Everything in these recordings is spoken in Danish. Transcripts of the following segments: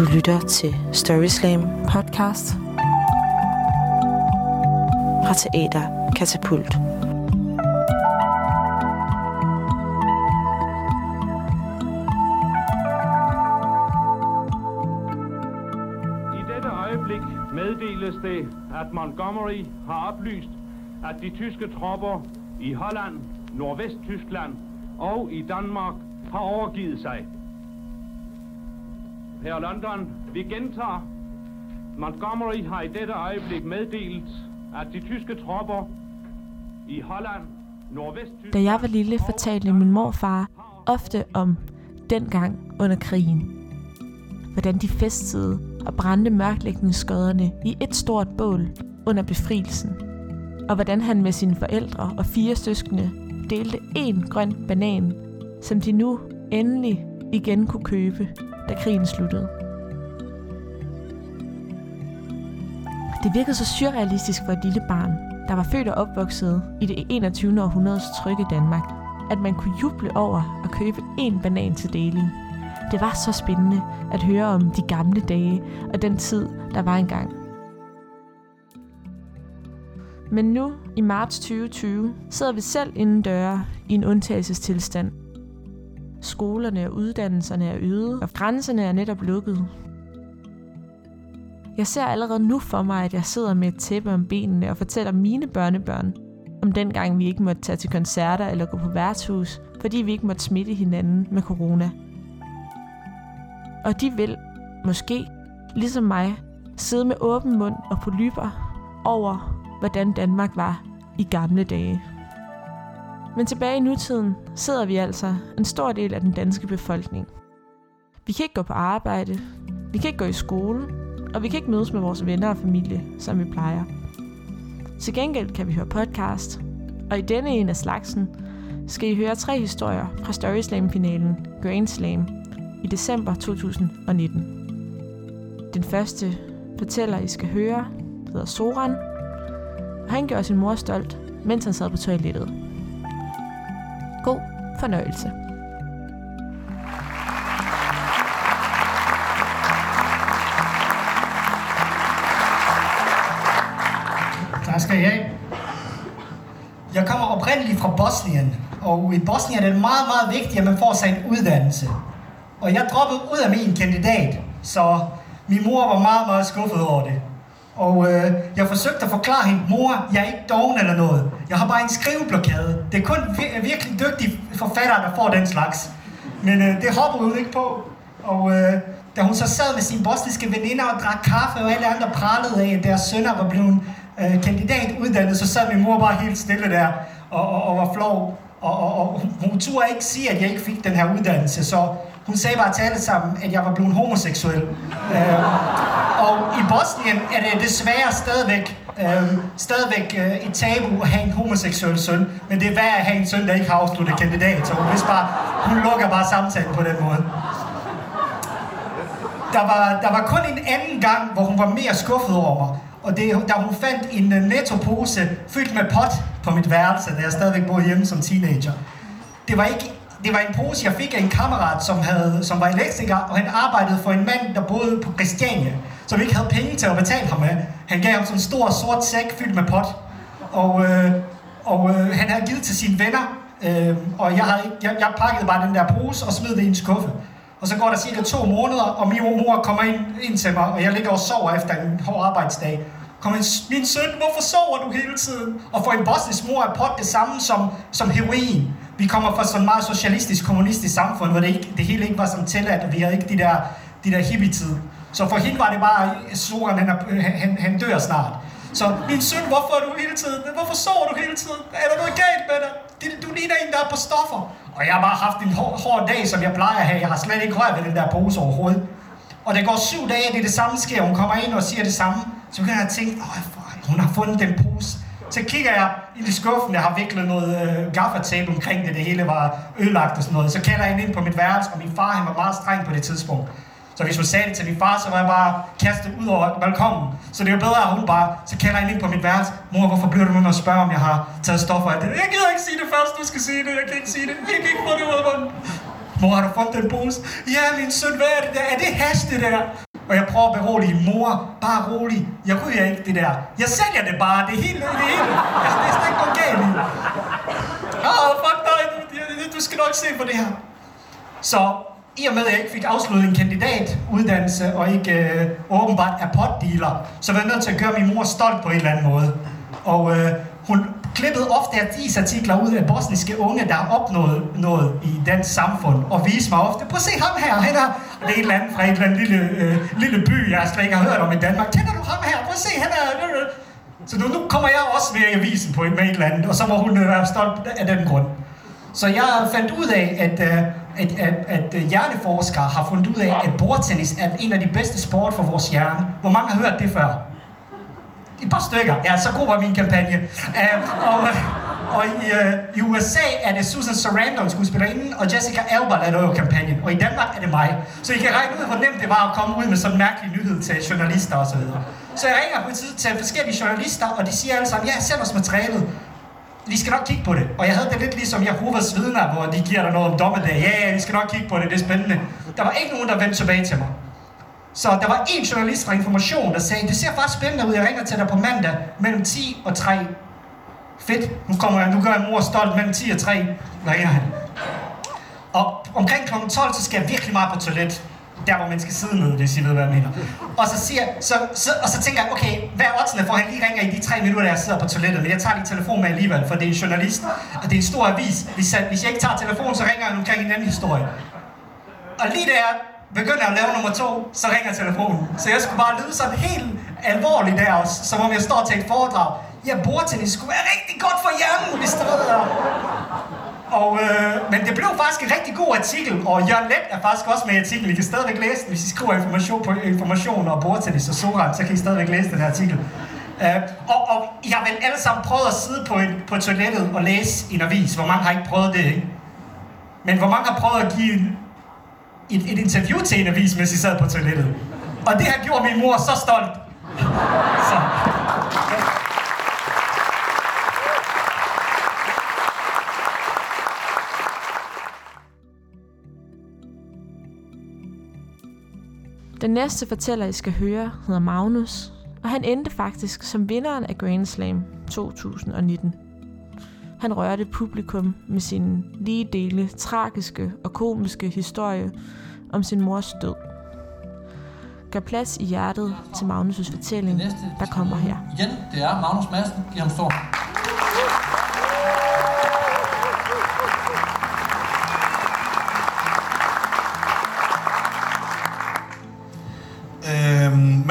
Du lytter til Storyslam podcast fra Teater Katapult. I dette øjeblik meddeles det, at Montgomery har oplyst, at de tyske tropper i Holland, Nordvesttyskland og i Danmark har overgivet sig. Her London, vi gentager. Montgomery har i dette øjeblik meddelt, at de tyske tropper i Holland, nordvest Da jeg var lille, fortalte min morfar ofte om dengang under krigen. Hvordan de festede og brændte mørklægningsskodderne i et stort bål under befrielsen. Og hvordan han med sine forældre og fire søskende delte en grøn banan, som de nu endelig igen kunne købe, da krigen sluttede. Det virkede så surrealistisk for et lille barn, der var født og opvokset i det 21. århundredes trygge Danmark, at man kunne juble over at købe en banan til deling. Det var så spændende at høre om de gamle dage og den tid, der var engang. Men nu, i marts 2020, sidder vi selv inden døre i en undtagelsestilstand. Skolerne og uddannelserne er øde, og grænserne er netop lukket. Jeg ser allerede nu for mig, at jeg sidder med et tæppe om benene og fortæller mine børnebørn om dengang vi ikke måtte tage til koncerter eller gå på værtshus, fordi vi ikke måtte smitte hinanden med corona. Og de vil, måske, ligesom mig, sidde med åben mund og polyper over, hvordan Danmark var i gamle dage. Men tilbage i nutiden sidder vi altså en stor del af den danske befolkning. Vi kan ikke gå på arbejde, vi kan ikke gå i skole, og vi kan ikke mødes med vores venner og familie, som vi plejer. Til gengæld kan vi høre podcast, og i denne en af slagsen skal I høre tre historier fra Story Slam-finalen Grand Slam i december 2019. Den første fortæller, I skal høre, hedder Soran, og han gjorde sin mor stolt, mens han sad på toilettet. Fornøjelse. Tak skal I have. Jeg kommer oprindeligt fra Bosnien, og i Bosnien er det meget, meget vigtigt, at man får sig en uddannelse. Og jeg droppede ud af min kandidat, så min mor var meget, meget skuffet over det. Og øh, jeg forsøgte at forklare hende, mor, jeg er ikke doven eller noget. Jeg har bare en skriveblokade. Det er kun vir- virkelig dygtige forfattere, der får den slags. Men øh, det hopper hun ikke på. Og øh, da hun så sad med sine bosniske veninder og drak kaffe, og alle andre pralede af, at deres sønner var blevet øh, kandidat uddannet, så sad min mor bare helt stille der og, og, og var flov. Og, og, og hun, hun turde ikke sige, at jeg ikke fik den her uddannelse, så hun sagde bare til alle sammen, at jeg var blevet homoseksuel. Øh, og i Bosnien er det desværre stadigvæk, øh, stadigvæk øh, et tabu at have en homoseksuel søn, men det er værd at have en søn, der ikke har afsluttet kandidat, så hun, bare, hun lukker bare samtalen på den måde. Der var, der var kun en anden gang, hvor hun var mere skuffet over mig, og det da hun fandt en øh, nettopose fyldt med pot på mit værelse, da jeg stadigvæk boede hjemme som teenager. Det var ikke det var en pose, jeg fik af en kammerat, som, havde, som var elektriker, og han arbejdede for en mand, der boede på Christiania, som ikke havde penge til at betale ham med. Han gav ham sådan en stor sort sæk fyldt med pot, og, øh, og øh, han havde givet til sine venner, øh, og jeg, havde, jeg, jeg pakkede bare den der pose og smed det i en skuffe. Og så går der cirka to måneder, og min mor kommer ind, ind til mig, og jeg ligger og sover efter en hård arbejdsdag. Kommer en, min søn, hvorfor sover du hele tiden? Og for en bosnisk mor er pot det samme som, som heroin. Vi kommer fra sådan meget socialistisk, kommunistisk samfund, hvor det, ikke, det hele ikke var som tilladt, og vi havde ikke de der, de der hippie-tid. Så for hende var det bare, Soren, han, er- han, han, dør snart. Så min søn, hvorfor er du hele tiden? Hvorfor sover du hele tiden? Er der noget galt med dig? Du ligner en, der er på stoffer. Og jeg har bare haft en hård, hård dag, som jeg plejer at have. Jeg har slet ikke rørt ved den der pose overhovedet. Og det går syv dage, det er det samme sker. Hun kommer ind og siger det samme. Så kan jeg tænke, Åh, hun har fundet den pose. Så kigger jeg ind i skuffen, jeg har viklet noget øh, gaffatape omkring det, det hele var ødelagt og sådan noget. Så kalder jeg ind på mit værelse, og min far han var meget streng på det tidspunkt. Så hvis hun sagde det til min far, så var jeg bare kastet ud over balkongen. Så det er jo bedre, at hun bare, så kalder jeg ind på mit værelse. Mor, hvorfor bliver du med at spørge, om jeg har taget stoffer? Jeg jeg gider ikke sige det først, du skal sige det. Jeg kan ikke sige det. Jeg kan ikke få det ud af munden. Mor, har du fundet den pose? Ja, min søn, hvad er det der? Er det hash, det der? Og jeg prøver at berolige mor, bare rolig. Jeg ryger ikke det der. Jeg sælger det bare. Det er helt, det hele. altså, det er slet ikke noget galt i. Åh, oh, fuck dig. Du, du skal nok se på det her. Så i og med, at jeg ikke fik afsluttet en kandidatuddannelse, og ikke øh, åbenbart er potdealer, så var jeg nødt til at gøre min mor stolt på en eller anden måde. Og øh, hun klippede ofte artikler ud af bosniske unge, der har opnået noget i dansk samfund, og viste mig ofte, prøv at se ham her, han er, det er et eller andet fra et eller andet lille, øh, lille by, jeg slet ikke har hørt om i Danmark. Kender du ham her? Prøv at se, han er... Så nu, nu kommer jeg også med i avisen på et med et eller andet, og så må hun øh, være stolt af den grund. Så jeg fandt ud af, at, øh, at, at, at øh, hjerneforskere har fundet ud af, at bordtennis er en af de bedste sport for vores hjerne. Hvor mange har hørt det før? Et par stykker. Ja, så god var min kampagne. Uh, og, og i, øh, i USA er det Susan Sarandon, skuespillerinden, og Jessica Alba, der laver kampagnen. Og i Danmark er det mig. Så I kan regne ud, hvor nemt det var at komme ud med sådan en mærkelig nyhed til journalister osv. Så, videre. så jeg ringer på tid til forskellige journalister, og de siger alle sammen, ja, send os materialet vi skal nok kigge på det. Og jeg havde det lidt ligesom Jehovas vidner, hvor de giver dig noget om dommedag. Ja, ja, vi skal nok kigge på det, det er spændende. Der var ikke nogen, der vendte tilbage til mig. Så der var en journalist fra Information, der sagde, det ser faktisk spændende ud, jeg ringer til dig på mandag mellem 10 og 3. Fedt, nu, kommer jeg, nu gør jeg mor stolt mellem 10 og 3, ringer han. Og omkring kl. 12, så skal jeg virkelig meget på toilet der hvor man skal sidde med, hvis I ved, hvad jeg mener. Og så, siger, så, så, og så tænker jeg, okay, hvad er oddsene for, at han lige ringer i de tre minutter, jeg sidder på toilettet? Men jeg tager lige telefonen med alligevel, for det er en journalist, og det er en stor avis. Hvis jeg, hvis jeg ikke tager telefonen, så ringer han omkring en anden historie. Og lige der jeg begynder at lave nummer to, så ringer telefonen. Så jeg skulle bare lyde sådan helt alvorligt der også, som om jeg står til et foredrag. Jeg bordtennis skulle være rigtig godt for hjernen, hvis det ved og, øh, men det blev faktisk en rigtig god artikel, og Jørgen Let er faktisk også med i artiklen. I kan stadigvæk læse den, hvis I skriver information på information og bordtennis og Soran, så kan I stadigvæk læse den her artikel. Uh, og, og I har vel alle sammen prøvet at sidde på, et, på toilettet og læse en avis. Hvor mange har ikke prøvet det, ikke? Men hvor mange har prøvet at give en, et, et interview til en avis, mens I sad på toilettet? Og det har gjort min mor så stolt. Så. Den næste fortæller, I skal høre, hedder Magnus, og han endte faktisk som vinderen af Grand Slam 2019. Han rørte publikum med sin lige dele tragiske og komiske historie om sin mors død. Gør plads i hjertet til Magnus' fortælling, der kommer her. Igen, det er Magnus Madsen. Giv ham stor.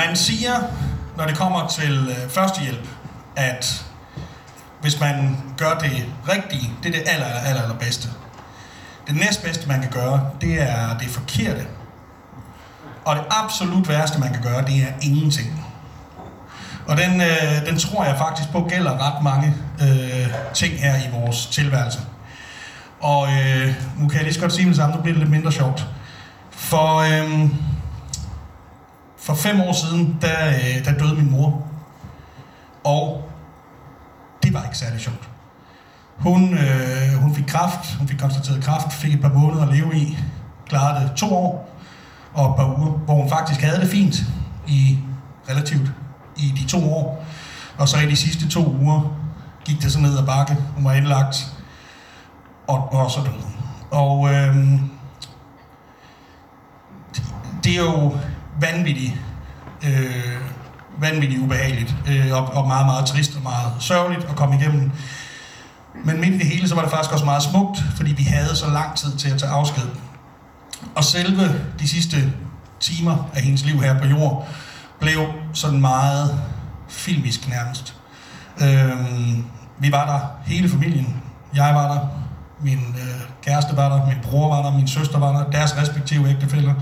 Man siger, når det kommer til øh, førstehjælp, at hvis man gør det rigtige, det er det aller, aller, aller, aller bedste. Det næstbedste, man kan gøre, det er det forkerte. Og det absolut værste, man kan gøre, det er ingenting. Og den, øh, den tror jeg faktisk på gælder ret mange øh, ting her i vores tilværelse. Og øh, nu kan jeg lige så godt sige det samme, nu bliver det lidt mindre sjovt. For øh, for fem år siden, der, øh, der døde min mor. Og det var ikke særlig sjovt. Hun, øh, hun fik kraft, hun fik konstateret kraft, fik et par måneder at leve i, klarede det to år og et par uger, hvor hun faktisk havde det fint i relativt i de to år. Og så i de sidste to uger gik det så ned ad bakke. Hun var indlagt, og, og så døde hun. Og øh, det, det er jo vanvittigt, øh, vanvittigt ubehageligt, øh, og, og meget, meget trist og meget sørgeligt at komme igennem. Men midt i det hele, så var det faktisk også meget smukt, fordi vi havde så lang tid til at tage afsked. Og selve de sidste timer af hendes liv her på jord, blev sådan meget filmisk nærmest. Øh, vi var der, hele familien. Jeg var der, min øh, kæreste var der, min bror var der, min søster var der, deres respektive ægtefælder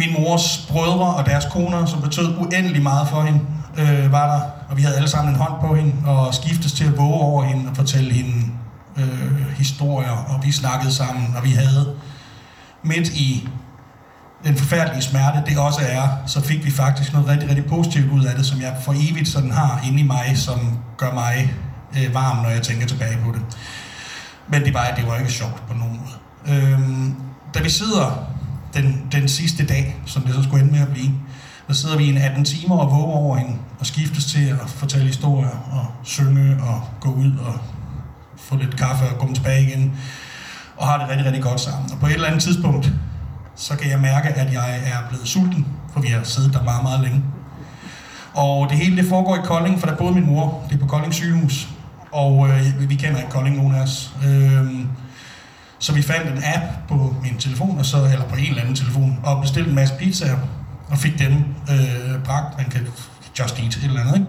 min mors brødre og deres koner, som betød uendelig meget for hende, øh, var der. Og vi havde alle sammen en hånd på hende, og skiftes til at våge over hende og fortælle hende øh, historier, og vi snakkede sammen, og vi havde midt i den forfærdelige smerte, det også er, så fik vi faktisk noget rigtig, rigtig positivt ud af det, som jeg for evigt sådan har inde i mig, som gør mig øh, varm, når jeg tænker tilbage på det. Men det var, det var ikke sjovt på nogen måde. Øhm, da vi sidder den, den sidste dag, som det så skulle ende med at blive. Der sidder vi i en 18 timer og våger over hende, og skiftes til at fortælle historier, og synge, og gå ud og få lidt kaffe og komme tilbage igen, og har det rigtig, rigtig godt sammen. Og på et eller andet tidspunkt, så kan jeg mærke, at jeg er blevet sulten, for vi har siddet der meget, meget længe. Og det hele det foregår i Kolding, for der boede min mor. Det er på Kolding sygehus. Og øh, vi kender ikke Kolding, nogen af os. Øh, så vi fandt en app på min telefon, og så, eller på en eller anden telefon, og bestilte en masse pizzaer, og fik dem øh, bragt. Man kan just eat et eller andet, ikke?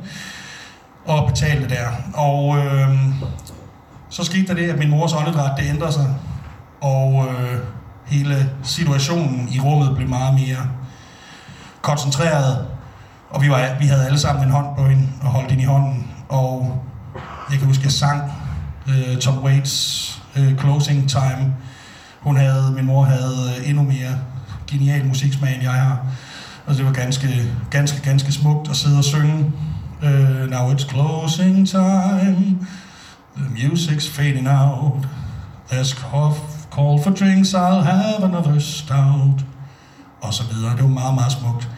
Og betalte der. Og øh, så skete der det, at min mors åndedræt, det ændrede sig. Og øh, hele situationen i rummet blev meget mere koncentreret. Og vi, var, vi havde alle sammen en hånd på hende og holdt hende i hånden. Og jeg kan huske, jeg sang øh, Tom Waits øh, Closing Time. Hun havde, min mor havde øh, endnu mere genial musiksmag, end jeg har. Og det var ganske, ganske, ganske smukt at sidde og synge. Uh, now it's closing time. The music's fading out. There's call for drinks, I'll have another stout. Og så videre. Det var meget, meget smukt.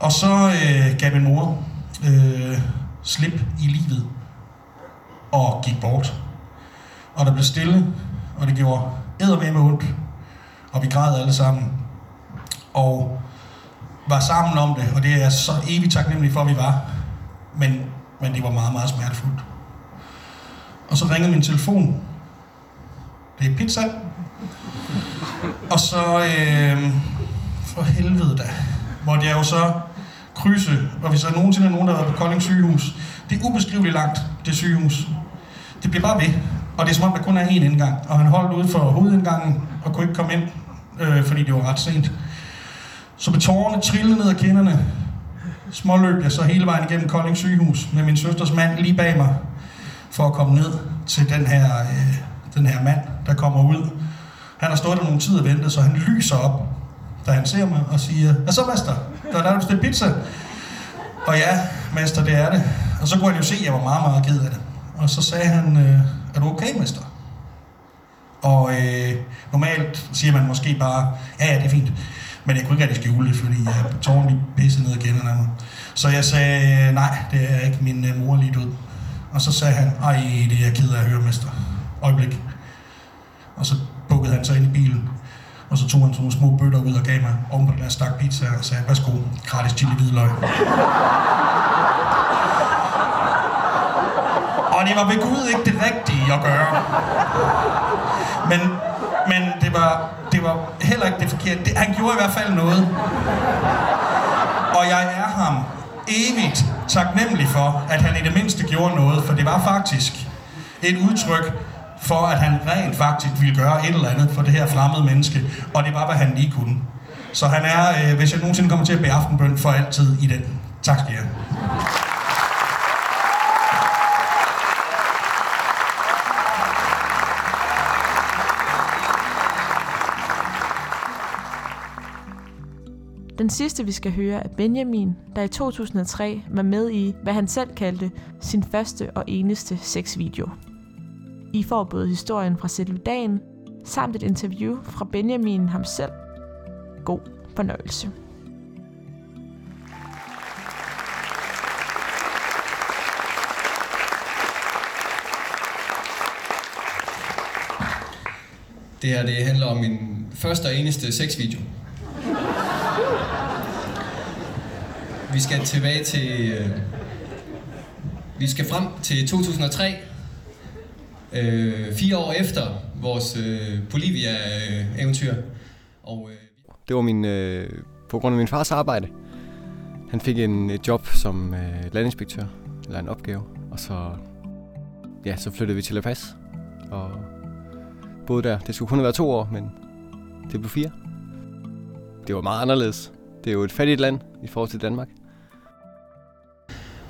Og så øh, gav min mor øh, slip i livet og gik bort. Og der blev stille, og det gjorde med ondt. Og vi græd alle sammen. Og var sammen om det, og det er jeg så evigt taknemmelig for, at vi var. Men, men det var meget, meget smertefuldt. Og så ringede min telefon. Det er pizza. Og så, øh, for helvede da, måtte jeg jo så krydse, og hvis der nogensinde er nogen, der har været på Kolding sygehus, det er ubeskriveligt langt, det sygehus. Det bliver bare ved. Og det er som om, der kun er én indgang. Og han holdt ude for hovedindgangen og kunne ikke komme ind, øh, fordi det var ret sent. Så med tårerne trillede ned ad kinderne, småløb jeg så hele vejen igennem Kolding sygehus med min søsters mand lige bag mig, for at komme ned til den her, øh, den her mand, der kommer ud. Han har stået der nogle tid og ventet, så han lyser op, da han ser mig og siger, Hvad så, mester? Der er der bestilt pizza. Og ja, mester, det er det. Og så kunne han jo se, at jeg var meget, meget ked af det. Og så sagde han, øh, er du okay, mester? Og øh, normalt siger man måske bare, ja, ja, det er fint. Men jeg kunne ikke rigtig skjule det, fordi øh, jeg tårn lige pissede ned igen af mig. Så jeg sagde, øh, nej, det er ikke min øh, mor lige død. Og så sagde han, ej, det er jeg ked af at høre, mester. Øjeblik. Og så bukkede han sig ind i bilen. Og så tog han sådan nogle små bøtter ud og gav mig oven på den her stak pizza og sagde, værsgo, gratis chili hvidløg. Og det var ved Gud ikke det rigtige at gøre. Men, men det, var, det var heller ikke det forkerte. Det, han gjorde i hvert fald noget. Og jeg er ham evigt taknemmelig for, at han i det mindste gjorde noget, for det var faktisk et udtryk for, at han rent faktisk ville gøre et eller andet for det her fremmede menneske, og det var, hvad han lige kunne. Så han er, øh, hvis jeg nogensinde kommer til at bede aftenbøn, for altid i den. Tak skal jeg. Den sidste, vi skal høre, er Benjamin, der i 2003 var med i, hvad han selv kaldte sin første og eneste sexvideo. I får både historien fra selve dagen, samt et interview fra Benjamin ham selv. God fornøjelse. Det her det handler om min første og eneste sexvideo. Vi skal tilbage til... Øh, vi skal frem til 2003. Øh, fire år efter vores øh, Bolivia-eventyr. Og, øh, det var min, øh, på grund af min fars arbejde. Han fik en et job som øh, landinspektør, eller en opgave. Og så, ja, så flyttede vi til La Paz. Og boede der. Det skulle kun have været to år, men det blev fire. Det var meget anderledes. Det er jo et fattigt land i forhold til Danmark.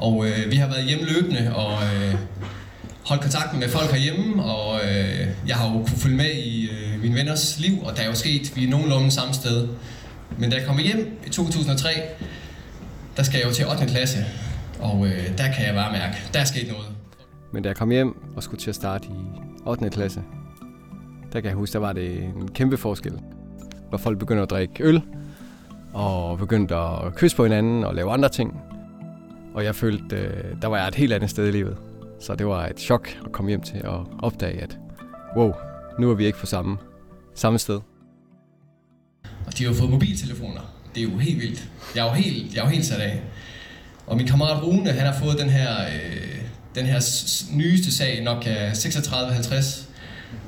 Og øh, vi har været hjemme løbende og øh, holdt kontakten med folk herhjemme, og øh, jeg har jo kunne følge med i øh, mine venners liv, og der er jo sket, vi er nogenlunde samme sted. Men da jeg kommer hjem i 2003, der skal jeg jo til 8. klasse, og øh, der kan jeg bare mærke, der er sket noget. Men da jeg kom hjem og skulle til at starte i 8. klasse, der kan jeg huske, der var det en kæmpe forskel. hvor folk begynder at drikke øl, og begyndte at kysse på hinanden og lave andre ting. Og jeg følte, øh, der var jeg et helt andet sted i livet. Så det var et chok at komme hjem til og opdage, at wow, nu er vi ikke på samme, samme sted. Og de har jo fået mobiltelefoner. Det er jo helt vildt. Jeg er jo helt, jeg er jo helt sat af. Og min kammerat Rune, han har fået den her, øh, den her nyeste sag, nok 3650.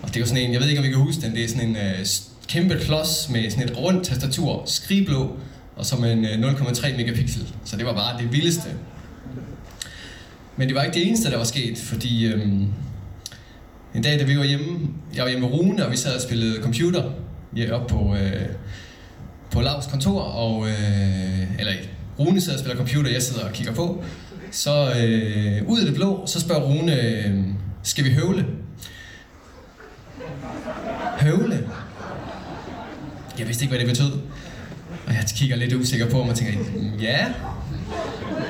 Og det er jo sådan en, jeg ved ikke om I kan huske den, det er sådan en øh, kæmpe klods med sådan et rundt tastatur, skrigblå, og så med en øh, 0,3 megapixel. Så det var bare det vildeste. Men det var ikke det eneste, der var sket, fordi øhm, en dag, da vi var hjemme, jeg var hjemme med Rune, og vi sad og spillede computer ja, op på, øh, på Lavs kontor, og, øh, eller Rune sidder og spiller computer, jeg sidder og kigger på. Så øh, ud af det blå, så spørger Rune, øh, skal vi høvle? Høvle? Jeg vidste ikke, hvad det betød. Og jeg kigger lidt usikker på og man tænker, ja.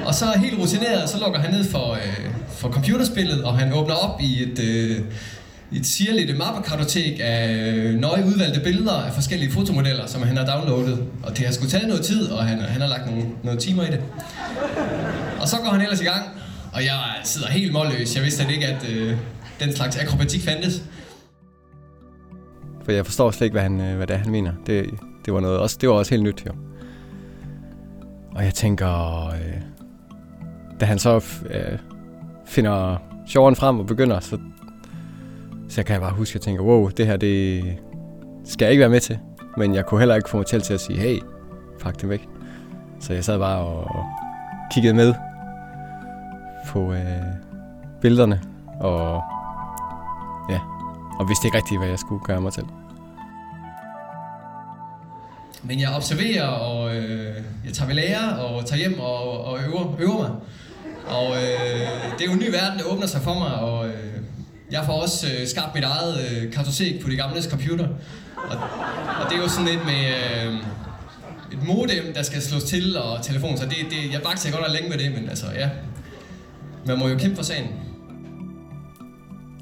Og så helt rutineret, så lukker han ned for, øh, for computerspillet, og han åbner op i et, øh, et sirligt mappekartotek af øh, nøje udvalgte billeder af forskellige fotomodeller, som han har downloadet. Og det har skulle tage noget tid, og han, han har lagt nogle, nogle timer i det. Og så går han ellers i gang, og jeg sidder helt målløs. Jeg vidste ikke, at øh, den slags akrobatik fandtes. For jeg forstår slet ikke, hvad, han, øh, hvad det er, han mener. Det, det, var noget, også, det var også helt nyt, jo. Og jeg tænker, øh, da han så øh, finder sjoveren frem og begynder, så, så kan jeg bare huske, at jeg tænker, wow, det her, det skal jeg ikke være med til. Men jeg kunne heller ikke få mig til at sige, hey, fuck det væk. Så jeg sad bare og kiggede med på øh, billederne, og ja, og vidste ikke rigtigt, hvad jeg skulle gøre mig til. Men jeg observerer, og øh, jeg tager ved lære, og tager hjem og, og øver, øver mig. Og øh, det er jo en ny verden, der åbner sig for mig, og øh, jeg får også øh, skabt mit eget øh, kartotek på de gamle computer. Og, og det er jo sådan lidt med øh, et modem, der skal slås til, og telefon, så det, det, jeg bakser godt og længe med det, men altså ja, man må jo kæmpe for sagen.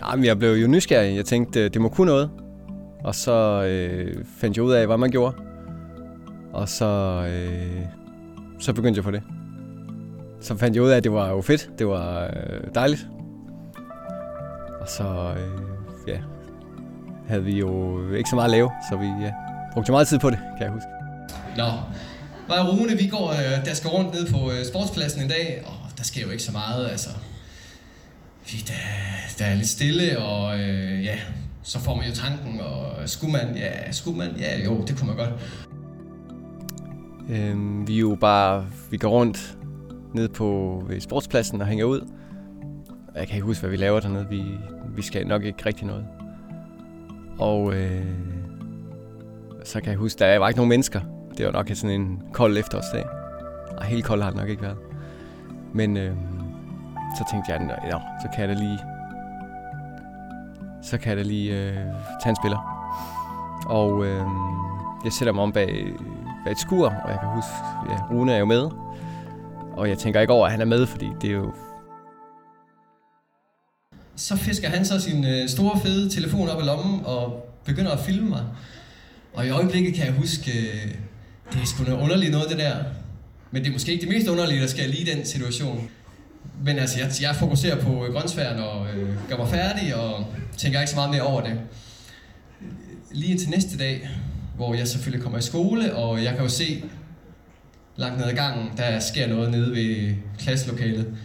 Jamen, jeg blev jo nysgerrig. Jeg tænkte, øh, det må kunne noget. Og så øh, fandt jeg ud af, hvad man gjorde. Og så, øh, så begyndte jeg på det. Så fandt jeg ud af, at det var jo fedt. Det var øh, dejligt. Og så øh, ja, havde vi jo ikke så meget at lave, så vi ja, brugte meget tid på det, kan jeg huske. Nå, mig og Rune, vi går øh, der skal rundt ned på øh, sportspladsen en dag, og der sker jo ikke så meget, altså. Vi, der, der er lidt stille, og øh, ja, så får man jo tanken, og skulle man, ja, skulle man, ja, jo, det kunne man godt. Øhm, vi er jo bare, vi går rundt ned på ved sportspladsen og hænger ud. Jeg kan ikke huske, hvad vi laver dernede. Vi, vi skal nok ikke rigtig noget. Og øh, så kan jeg huske, der var ikke nogen mennesker. Det var nok sådan en kold efterårsdag. Og helt kold har det nok ikke været. Men øh, så tænkte jeg, ja, så kan jeg da lige, så kan jeg da lige øh, tage en spiller. Og øh, jeg sætter mig om bag, bag et skur, og jeg kan huske, ja, Rune er jo med. Og jeg tænker ikke over, at han er med, fordi det er jo... Så fisker han så sin øh, store, fede telefon op i lommen og begynder at filme mig. Og i øjeblikket kan jeg huske, øh, det er sgu noget underligt noget, det der. Men det er måske ikke det mest underlige, der sker lige i den situation. Men altså, jeg, jeg fokuserer på øh, grøntsværen og øh, gør mig færdig og tænker ikke så meget mere over det. Lige indtil næste dag, hvor jeg selvfølgelig kommer i skole, og jeg kan jo se langt ned ad gangen, der sker noget nede ved klasselokalet.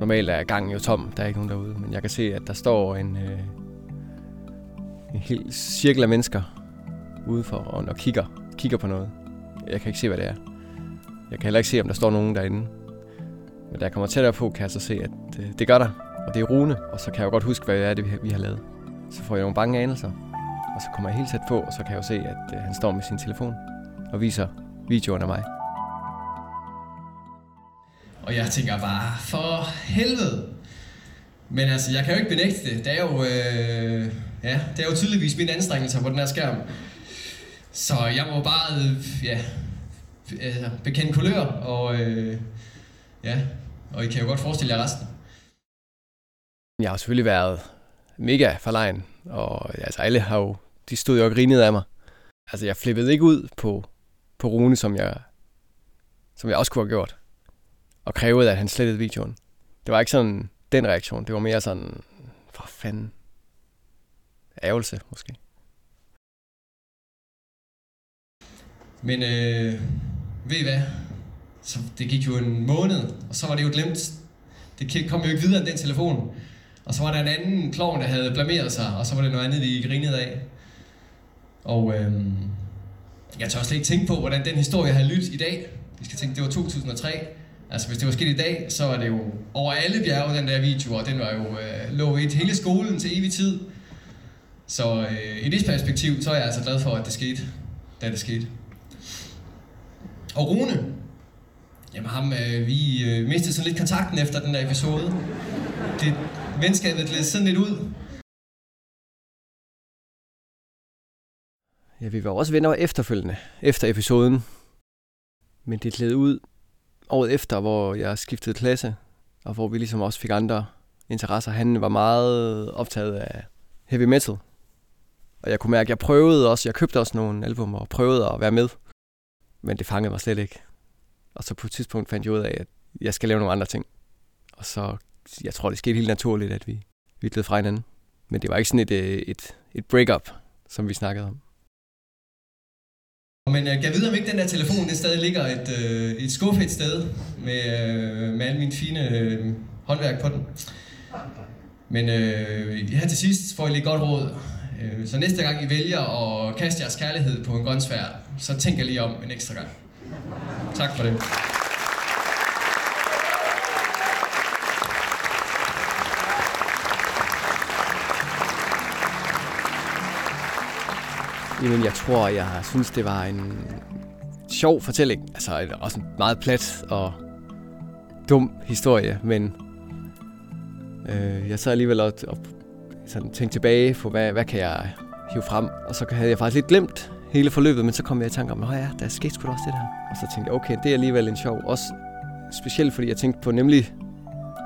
Normalt er gangen jo tom, der er ikke nogen derude, men jeg kan se, at der står en, øh, en hel cirkel af mennesker udenfor og, og kigger, kigger på noget. Jeg kan ikke se, hvad det er. Jeg kan heller ikke se, om der står nogen derinde. Men da jeg kommer tættere på, kan jeg så se, at det, øh, det gør der. Og det er Rune, og så kan jeg jo godt huske, hvad det er, det vi har lavet. Så får jeg nogle bange anelser. Og så kommer jeg helt tæt på, og så kan jeg jo se, at øh, han står med sin telefon og viser videoen af mig. Og jeg tænker bare, for helvede! Men altså, jeg kan jo ikke benægte det. Det er jo, øh, ja, det er jo tydeligvis mine anstrengelser på den her skærm. Så jeg må bare, øh, ja, altså, bekende kulør, og øh, ja, og I kan jo godt forestille jer resten. Jeg har selvfølgelig været mega forlegen, og altså alle har jo de stod jo og grinede af mig. Altså, jeg flippede ikke ud på, på Rune, som jeg, som jeg også kunne have gjort. Og krævede, at han slettede videoen. Det var ikke sådan den reaktion. Det var mere sådan, for fanden, ærgelse måske. Men øh, ved I hvad? Så det gik jo en måned, og så var det jo glemt. Det kom jo ikke videre end den telefon. Og så var der en anden klovn, der havde blameret sig, og så var det noget andet, vi grinede af. Og øh, jeg tør slet ikke tænke på, hvordan den historie har lyttet i dag. Vi skal tænke, det var 2003. Altså hvis det var sket i dag, så var det jo over alle bjerge, den der video, og den var jo øh, lå i hele skolen til evig tid. Så øh, i det perspektiv, så er jeg altså glad for, at det skete, da det skete. Og Rune, jamen ham, øh, vi øh, mistede sådan lidt kontakten efter den der episode. Det, venskabet gled sådan lidt ud. Ja, vi var også venner efterfølgende, efter episoden. Men det gled ud året efter, hvor jeg skiftede klasse, og hvor vi ligesom også fik andre interesser. Han var meget optaget af heavy metal. Og jeg kunne mærke, at jeg prøvede også, jeg købte også nogle album og prøvede at være med. Men det fangede mig slet ikke. Og så på et tidspunkt fandt jeg ud af, at jeg skal lave nogle andre ting. Og så, jeg tror, det skete helt naturligt, at vi, vi gled fra hinanden. Men det var ikke sådan et, øh, et, et breakup, som vi snakkede om. Men øh, jeg kan vide, om ikke den der telefon, det stadig ligger et, øh, et skuffe et sted med, øh, med alle mine fine øh, håndværk på den. Men øh, her til sidst får I lige godt råd. Øh, så næste gang I vælger at kaste jeres kærlighed på en grøntsvær, så tænk lige om en ekstra gang. Tak for det. Jamen, jeg tror, jeg synes, det var en sjov fortælling. Altså, også en meget plat og dum historie, men øh, jeg sad alligevel og, og sådan tænkte tilbage på, hvad, hvad kan jeg hive frem? Og så havde jeg faktisk lidt glemt hele forløbet, men så kom jeg i tanke om, at ja, der skete sgu da også det der. Og så tænkte jeg, okay, det er alligevel en sjov. Også specielt fordi jeg tænkte på nemlig,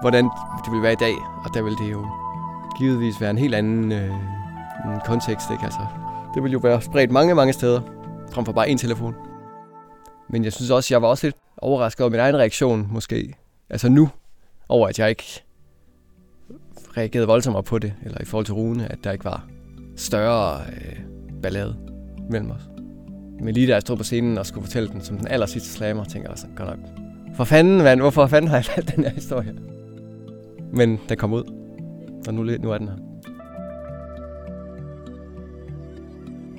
hvordan det ville være i dag. Og der ville det jo givetvis være en helt anden øh, en kontekst, ikke? Altså, det ville jo være spredt mange, mange steder, frem for bare én telefon. Men jeg synes også, jeg var også lidt overrasket over min egen reaktion, måske. Altså nu, over at jeg ikke reagerede voldsomt på det, eller i forhold til Rune, at der ikke var større øh, ballade mellem os. Men lige da jeg stod på scenen og skulle fortælle den som den aller sidste slammer, tænker jeg sådan, godt nok, for fanden, mand, hvorfor fanden har jeg valgt den her historie? Men den kom ud, og nu, nu er den her.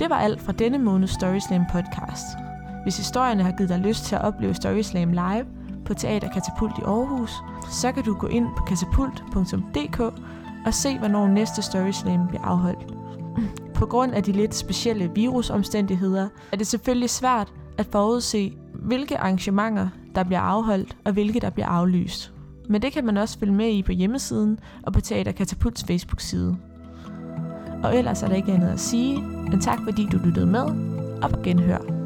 Det var alt fra denne måneds Storyslam podcast. Hvis historierne har givet dig lyst til at opleve Storyslam live på Teater Katapult i Aarhus, så kan du gå ind på katapult.dk og se, hvornår næste Storyslam bliver afholdt. På grund af de lidt specielle virusomstændigheder er det selvfølgelig svært at forudse, hvilke arrangementer, der bliver afholdt og hvilke, der bliver aflyst. Men det kan man også følge med i på hjemmesiden og på Teater Katapults Facebook-side. Og ellers er der ikke andet at sige, men tak fordi du lyttede med, og på genhør.